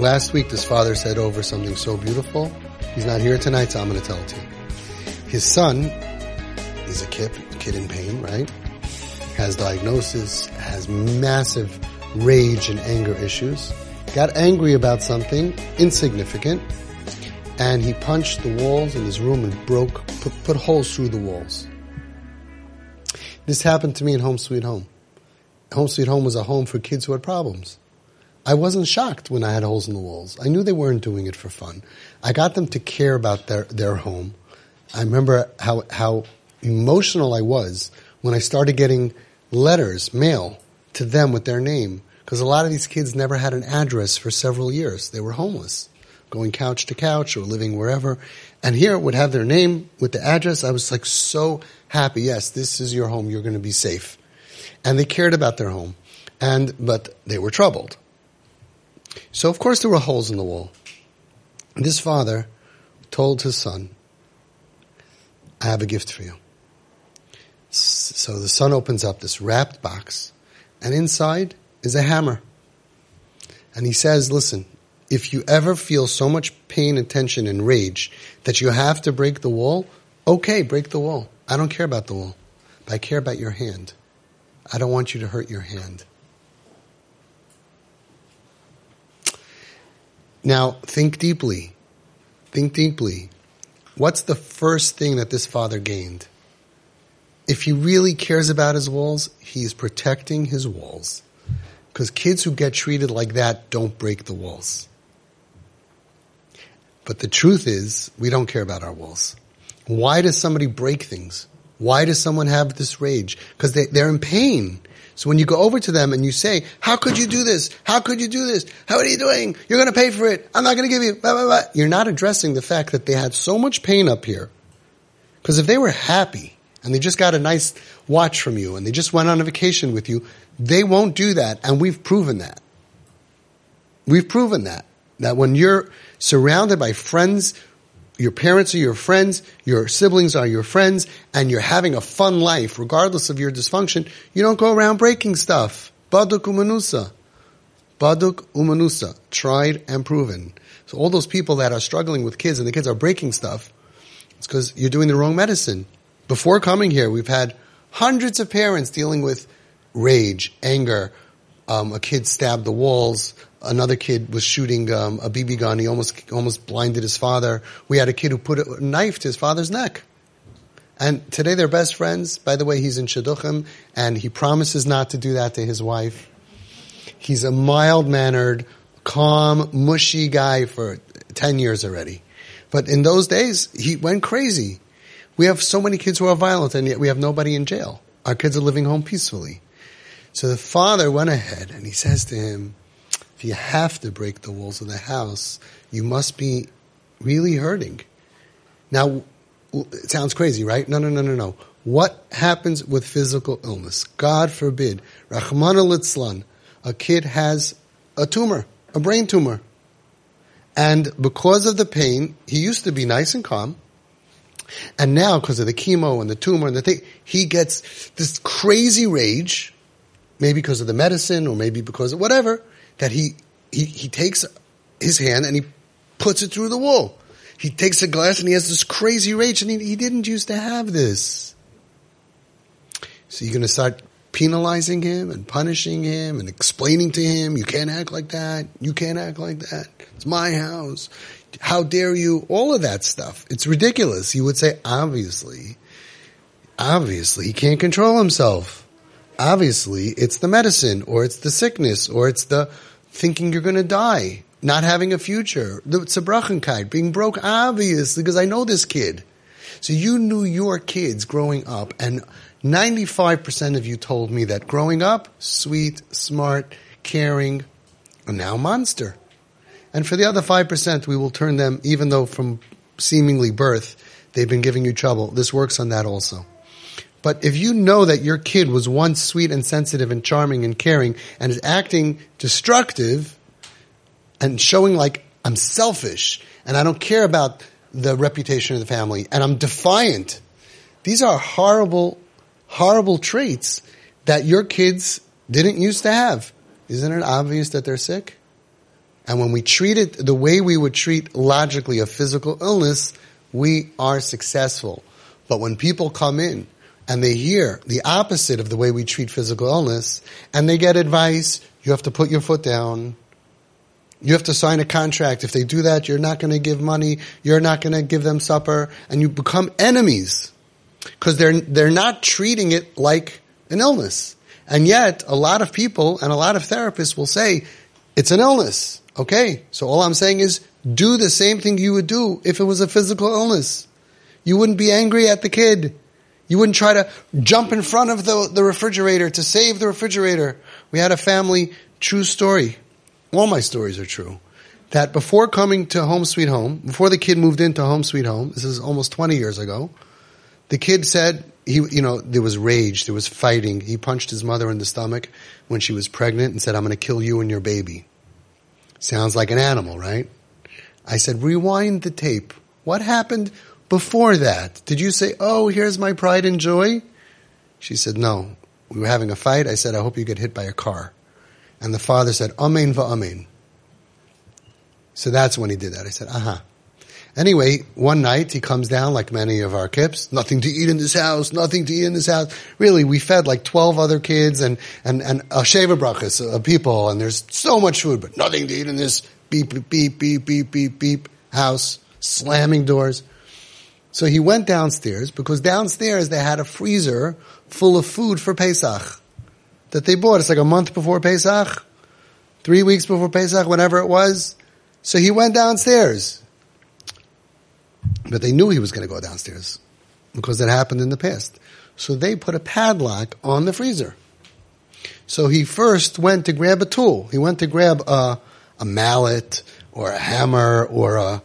Last week, this father said over something so beautiful. He's not here tonight, so I'm going to tell it to you. His son is a kid, kid in pain, right? Has diagnosis, has massive rage and anger issues. Got angry about something insignificant, and he punched the walls in his room and broke, put, put holes through the walls. This happened to me in Home Sweet Home. Home Sweet Home was a home for kids who had problems. I wasn't shocked when I had holes in the walls. I knew they weren't doing it for fun. I got them to care about their, their home. I remember how, how emotional I was when I started getting letters, mail, to them with their name. Because a lot of these kids never had an address for several years. They were homeless, going couch to couch or living wherever. And here it would have their name with the address. I was like so happy. Yes, this is your home. You're going to be safe. And they cared about their home. And, but they were troubled. So of course there were holes in the wall. This father told his son, I have a gift for you. So the son opens up this wrapped box and inside is a hammer. And he says, listen, if you ever feel so much pain and tension and rage that you have to break the wall, okay, break the wall. I don't care about the wall, but I care about your hand. I don't want you to hurt your hand. Now, think deeply. Think deeply. What's the first thing that this father gained? If he really cares about his walls, he is protecting his walls. Because kids who get treated like that don't break the walls. But the truth is, we don't care about our walls. Why does somebody break things? Why does someone have this rage? Because they, they're in pain. So when you go over to them and you say, how could you do this? How could you do this? How are you doing? You're going to pay for it. I'm not going to give you, blah, blah, blah. You're not addressing the fact that they had so much pain up here. Because if they were happy and they just got a nice watch from you and they just went on a vacation with you, they won't do that. And we've proven that. We've proven that. That when you're surrounded by friends your parents are your friends, your siblings are your friends, and you're having a fun life regardless of your dysfunction, you don't go around breaking stuff. Baduk umanusa. Baduk umanusa. Tried and proven. So all those people that are struggling with kids and the kids are breaking stuff, it's because you're doing the wrong medicine. Before coming here, we've had hundreds of parents dealing with rage, anger, um, a kid stabbed the walls, Another kid was shooting um, a BB gun. He almost almost blinded his father. We had a kid who put a knife to his father's neck. And today they're best friends. By the way, he's in Shidduchim, and he promises not to do that to his wife. He's a mild-mannered, calm, mushy guy for 10 years already. But in those days, he went crazy. We have so many kids who are violent, and yet we have nobody in jail. Our kids are living home peacefully. So the father went ahead and he says to him, if you have to break the walls of the house, you must be really hurting. Now, it sounds crazy, right? No, no, no, no, no. What happens with physical illness? God forbid. Rahman al a kid has a tumor, a brain tumor. And because of the pain, he used to be nice and calm. And now, because of the chemo and the tumor and the thing, he gets this crazy rage, maybe because of the medicine or maybe because of whatever that he, he, he takes his hand and he puts it through the wall. He takes a glass and he has this crazy rage and he, he didn't used to have this. So you're going to start penalizing him and punishing him and explaining to him, you can't act like that. You can't act like that. It's my house. How dare you? All of that stuff. It's ridiculous. You would say, obviously, obviously he can't control himself. Obviously it's the medicine or it's the sickness or it's the thinking you're going to die, not having a future, the Tzabrachenkite, being broke, obviously, because I know this kid. So you knew your kids growing up, and 95% of you told me that growing up, sweet, smart, caring, and now monster. And for the other 5%, we will turn them, even though from seemingly birth, they've been giving you trouble. This works on that also. But if you know that your kid was once sweet and sensitive and charming and caring and is acting destructive and showing like I'm selfish and I don't care about the reputation of the family and I'm defiant, these are horrible, horrible traits that your kids didn't used to have. Isn't it obvious that they're sick? And when we treat it the way we would treat logically a physical illness, we are successful. But when people come in and they hear the opposite of the way we treat physical illness and they get advice, you have to put your foot down. You have to sign a contract. If they do that, you're not going to give money. You're not going to give them supper and you become enemies because they're, they're not treating it like an illness. And yet a lot of people and a lot of therapists will say it's an illness. Okay. So all I'm saying is do the same thing you would do if it was a physical illness. You wouldn't be angry at the kid. You wouldn't try to jump in front of the, the refrigerator to save the refrigerator. We had a family, true story. All my stories are true. That before coming to Home Sweet Home, before the kid moved into Home Sweet Home, this is almost 20 years ago, the kid said, he, you know, there was rage, there was fighting. He punched his mother in the stomach when she was pregnant and said, I'm going to kill you and your baby. Sounds like an animal, right? I said, rewind the tape. What happened before that? Did you say, oh, here's my pride and joy? She said, no. We were having a fight. I said, I hope you get hit by a car. And the father said, Amen va Amen. So that's when he did that. I said, aha. Uh-huh. Anyway, one night he comes down like many of our kips, nothing to eat in this house, nothing to eat in this house. Really, we fed like 12 other kids and, and, and a sheva brachas of people and there's so much food, but nothing to eat in this beep, beep, beep, beep, beep, beep, beep house, slamming doors. So he went downstairs because downstairs they had a freezer full of food for Pesach that they bought. It's like a month before Pesach, three weeks before Pesach, whenever it was. So he went downstairs. But they knew he was going to go downstairs because that happened in the past. So they put a padlock on the freezer. So he first went to grab a tool. He went to grab a, a mallet or a hammer or a,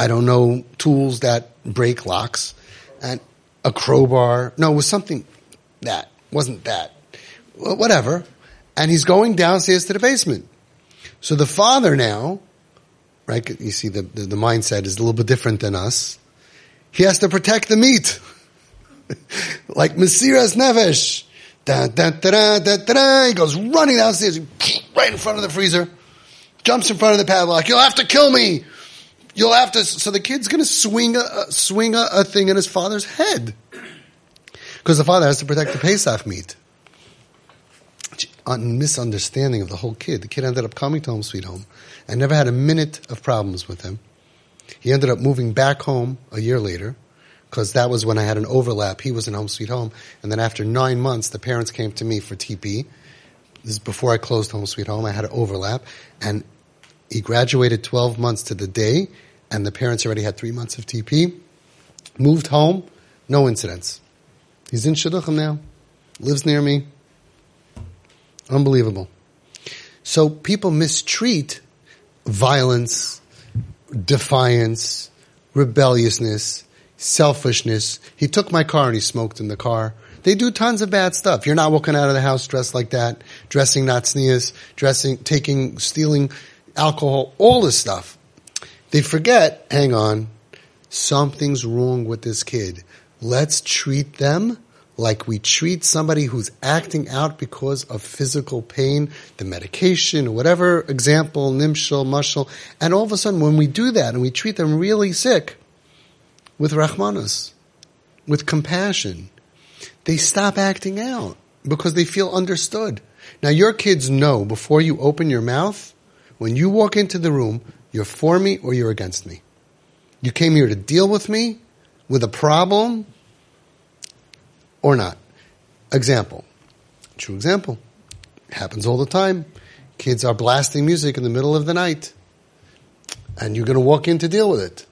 I don't know, tools that break locks and a crowbar. No, it was something that wasn't that. Whatever. And he's going downstairs to the basement. So the father now right? You see, the, the, the mindset is a little bit different than us. He has to protect the meat. like Mesiras Nefesh. Da, da, da, da, da, da, He goes running downstairs, right in front of the freezer, jumps in front of the padlock. You'll have to kill me. You'll have to. So the kid's going to swing a, swing a, a thing in his father's head because the father has to protect the Pesach meat. Misunderstanding of the whole kid. The kid ended up coming to home sweet home I never had a minute of problems with him. He ended up moving back home a year later because that was when I had an overlap. He was in Home Sweet Home. And then after nine months, the parents came to me for TP. This is before I closed Home Sweet Home. I had an overlap. And he graduated 12 months to the day, and the parents already had three months of TP. Moved home, no incidents. He's in Shidduchim now, lives near me. Unbelievable. So people mistreat violence, defiance, rebelliousness, selfishness. He took my car and he smoked in the car. They do tons of bad stuff. You're not walking out of the house dressed like that, dressing not sneers, dressing, taking, stealing alcohol, all this stuff. They forget, hang on, something's wrong with this kid. Let's treat them like we treat somebody who's acting out because of physical pain, the medication, or whatever example, nimshal, mushal, and all of a sudden when we do that and we treat them really sick with rahmanas, with compassion, they stop acting out because they feel understood. Now your kids know before you open your mouth, when you walk into the room, you're for me or you're against me. You came here to deal with me with a problem or not. Example. True example. Happens all the time. Kids are blasting music in the middle of the night. And you're going to walk in to deal with it.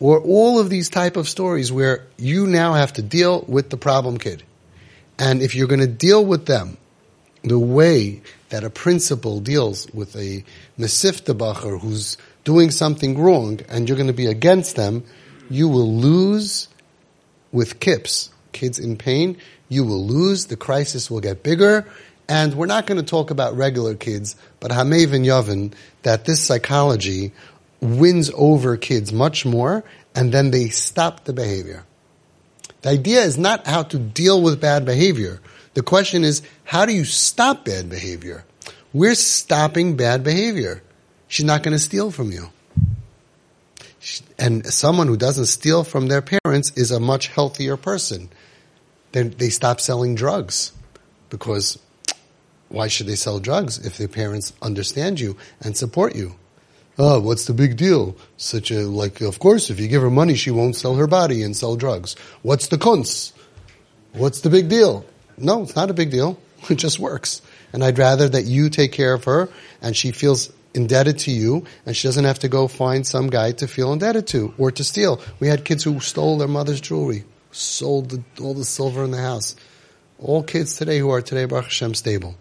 Or all of these type of stories where you now have to deal with the problem kid. And if you're going to deal with them the way that a principal deals with a mesivta who's doing something wrong and you're going to be against them, you will lose with kips kids in pain, you will lose. The crisis will get bigger. And we're not going to talk about regular kids, but Hamevin Yavin, that this psychology wins over kids much more, and then they stop the behavior. The idea is not how to deal with bad behavior. The question is, how do you stop bad behavior? We're stopping bad behavior. She's not going to steal from you. And someone who doesn't steal from their parents is a much healthier person. Then they stop selling drugs because why should they sell drugs if their parents understand you and support you? Oh, what's the big deal? Such a, like, of course, if you give her money, she won't sell her body and sell drugs. What's the kunz? What's the big deal? No, it's not a big deal. It just works. And I'd rather that you take care of her and she feels indebted to you and she doesn't have to go find some guy to feel indebted to or to steal. We had kids who stole their mother's jewelry, sold the, all the silver in the house. All kids today who are today Baruch Hashem stable.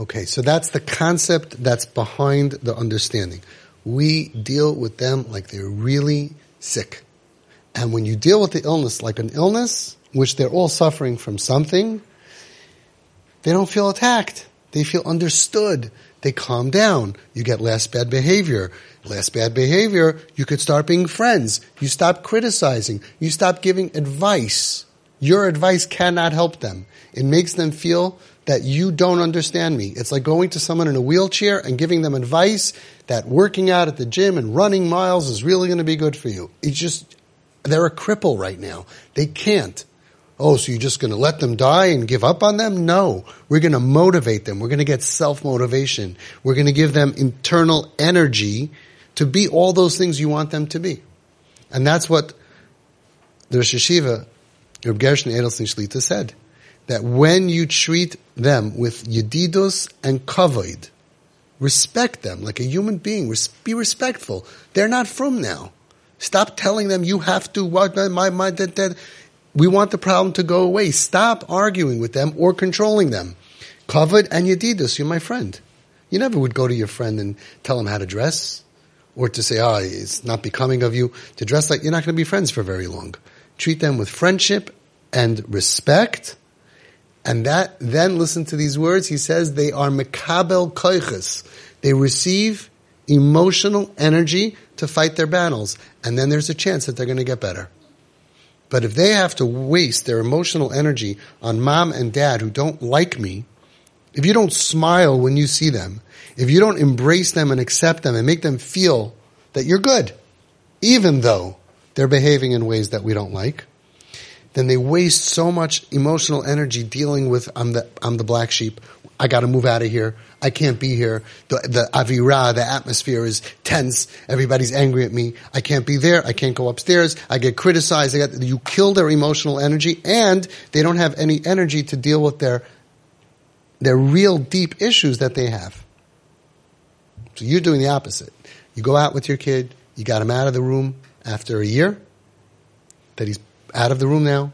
Okay, so that's the concept that's behind the understanding. We deal with them like they're really sick. And when you deal with the illness like an illness, which they're all suffering from something, they don't feel attacked. They feel understood. They calm down. You get less bad behavior. Less bad behavior, you could start being friends. You stop criticizing. You stop giving advice. Your advice cannot help them. It makes them feel that you don't understand me. It's like going to someone in a wheelchair and giving them advice that working out at the gym and running miles is really going to be good for you. It's just, they're a cripple right now. They can't. Oh, so you're just going to let them die and give up on them? No. We're going to motivate them. We're going to get self-motivation. We're going to give them internal energy to be all those things you want them to be. And that's what the Rosh Hayeshiva, Reb Gershon Edelstein Shlita said that when you treat them with yedidus and kavod, respect them like a human being, be respectful. They're not from now. Stop telling them you have to, my, my, that, that. We want the problem to go away. Stop arguing with them or controlling them. Kavod and yedidus, you're my friend. You never would go to your friend and tell him how to dress or to say, oh, it's not becoming of you to dress like, you're not going to be friends for very long. Treat them with friendship and respect and that, then listen to these words. He says they are mekabel koiches. They receive emotional energy to fight their battles. And then there's a chance that they're going to get better. But if they have to waste their emotional energy on mom and dad who don't like me, if you don't smile when you see them, if you don't embrace them and accept them and make them feel that you're good, even though they're behaving in ways that we don't like, then they waste so much emotional energy dealing with I'm the I'm the black sheep. I got to move out of here. I can't be here. The the avira, the atmosphere is tense. Everybody's angry at me. I can't be there. I can't go upstairs. I get criticized. I you kill their emotional energy, and they don't have any energy to deal with their their real deep issues that they have. So you're doing the opposite. You go out with your kid. You got him out of the room after a year that he's out of the room now.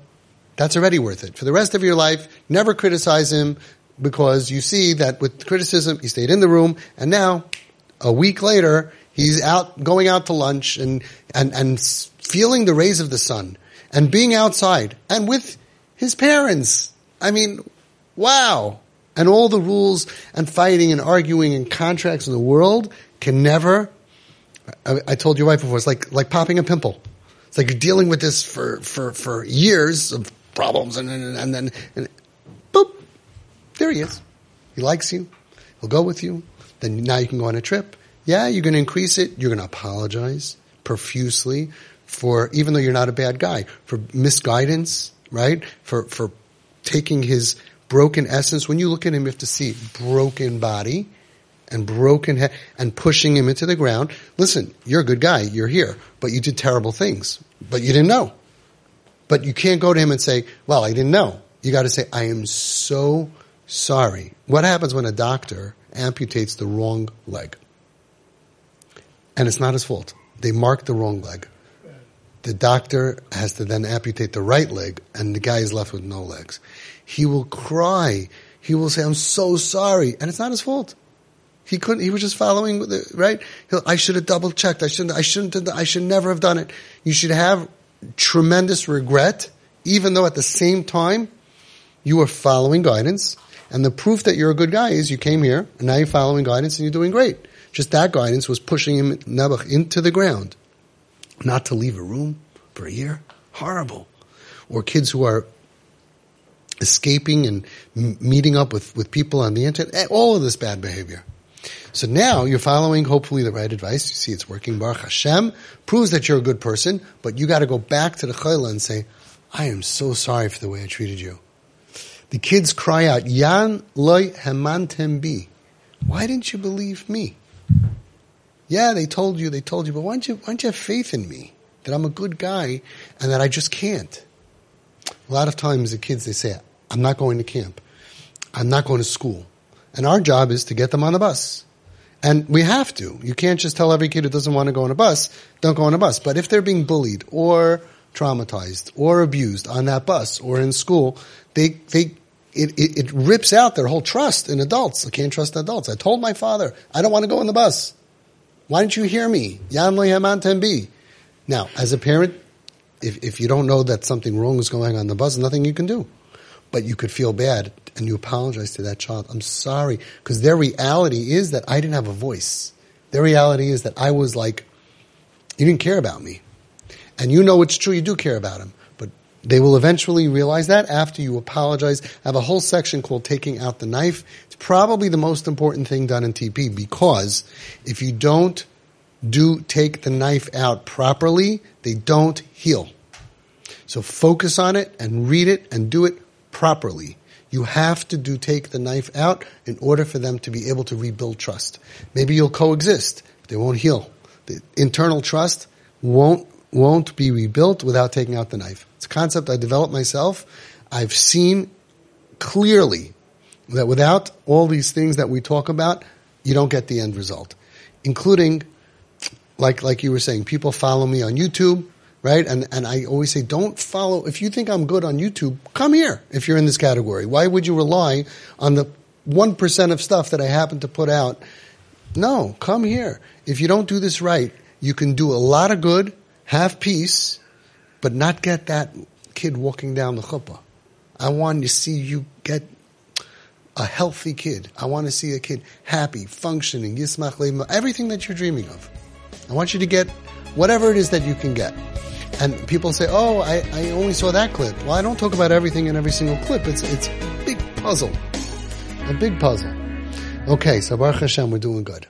That's already worth it. For the rest of your life, never criticize him because you see that with criticism, he stayed in the room and now a week later, he's out, going out to lunch and, and, and feeling the rays of the sun and being outside and with his parents. I mean, wow. And all the rules and fighting and arguing and contracts in the world can never, I, I told your wife before, it's like, like popping a pimple. It's like you're dealing with this for, for, for years of problems and, and, and then, and, boop, there he is. He likes you. He'll go with you. Then now you can go on a trip. Yeah, you're going to increase it. You're going to apologize profusely for, even though you're not a bad guy, for misguidance, right? For, for taking his broken essence. When you look at him, you have to see broken body and broken head and pushing him into the ground. Listen, you're a good guy. You're here, but you did terrible things, but you didn't know. But you can't go to him and say, well, I didn't know. You got to say, I am so sorry. What happens when a doctor amputates the wrong leg? And it's not his fault. They mark the wrong leg. The doctor has to then amputate the right leg and the guy is left with no legs. He will cry. He will say, I'm so sorry. And it's not his fault. He couldn't. He was just following right. He'll, I should have double checked. I shouldn't. I shouldn't. I should never have done it. You should have tremendous regret, even though at the same time you are following guidance. And the proof that you're a good guy is you came here and now you're following guidance and you're doing great. Just that guidance was pushing him Nebuch into the ground, not to leave a room for a year. Horrible. Or kids who are escaping and m- meeting up with, with people on the internet, eh, all of this bad behavior. So now you're following hopefully the right advice. You see it's working. Baruch Hashem proves that you're a good person, but you got to go back to the chayla and say, I am so sorry for the way I treated you. The kids cry out, Yan loy hemantem bi. Why didn't you believe me? Yeah, they told you, they told you, but why don't you, why don't you have faith in me? That I'm a good guy and that I just can't. A lot of times the kids, they say, I'm not going to camp. I'm not going to school. And our job is to get them on the bus. And we have to. You can't just tell every kid who doesn't want to go on a bus, don't go on a bus. But if they're being bullied or traumatized or abused on that bus or in school, they, they, it, it, it rips out their whole trust in adults. I can't trust adults. I told my father, I don't want to go on the bus. Why didn't you hear me? Now, as a parent, if, if you don't know that something wrong is going on the bus, nothing you can do. But you could feel bad and you apologize to that child. I'm sorry. Because their reality is that I didn't have a voice. Their reality is that I was like, you didn't care about me. And you know it's true, you do care about him. But they will eventually realize that after you apologize. I have a whole section called taking out the knife. It's probably the most important thing done in TP because if you don't do take the knife out properly, they don't heal. So focus on it and read it and do it properly. You have to do take the knife out in order for them to be able to rebuild trust. Maybe you'll coexist, they won't heal. The internal trust won't won't be rebuilt without taking out the knife. It's a concept I developed myself. I've seen clearly that without all these things that we talk about, you don't get the end result, including, like, like you were saying, people follow me on YouTube, right? And, and I always say, don't follow, if you think I'm good on YouTube, come here if you're in this category. Why would you rely on the 1% of stuff that I happen to put out? No, come here. If you don't do this right, you can do a lot of good have peace, but not get that kid walking down the chuppah. I want to see you get a healthy kid. I want to see a kid happy, functioning, yismach everything that you're dreaming of. I want you to get whatever it is that you can get. And people say, oh, I, I only saw that clip. Well, I don't talk about everything in every single clip. It's, it's a big puzzle. A big puzzle. Okay, so Baruch Hashem, we're doing good.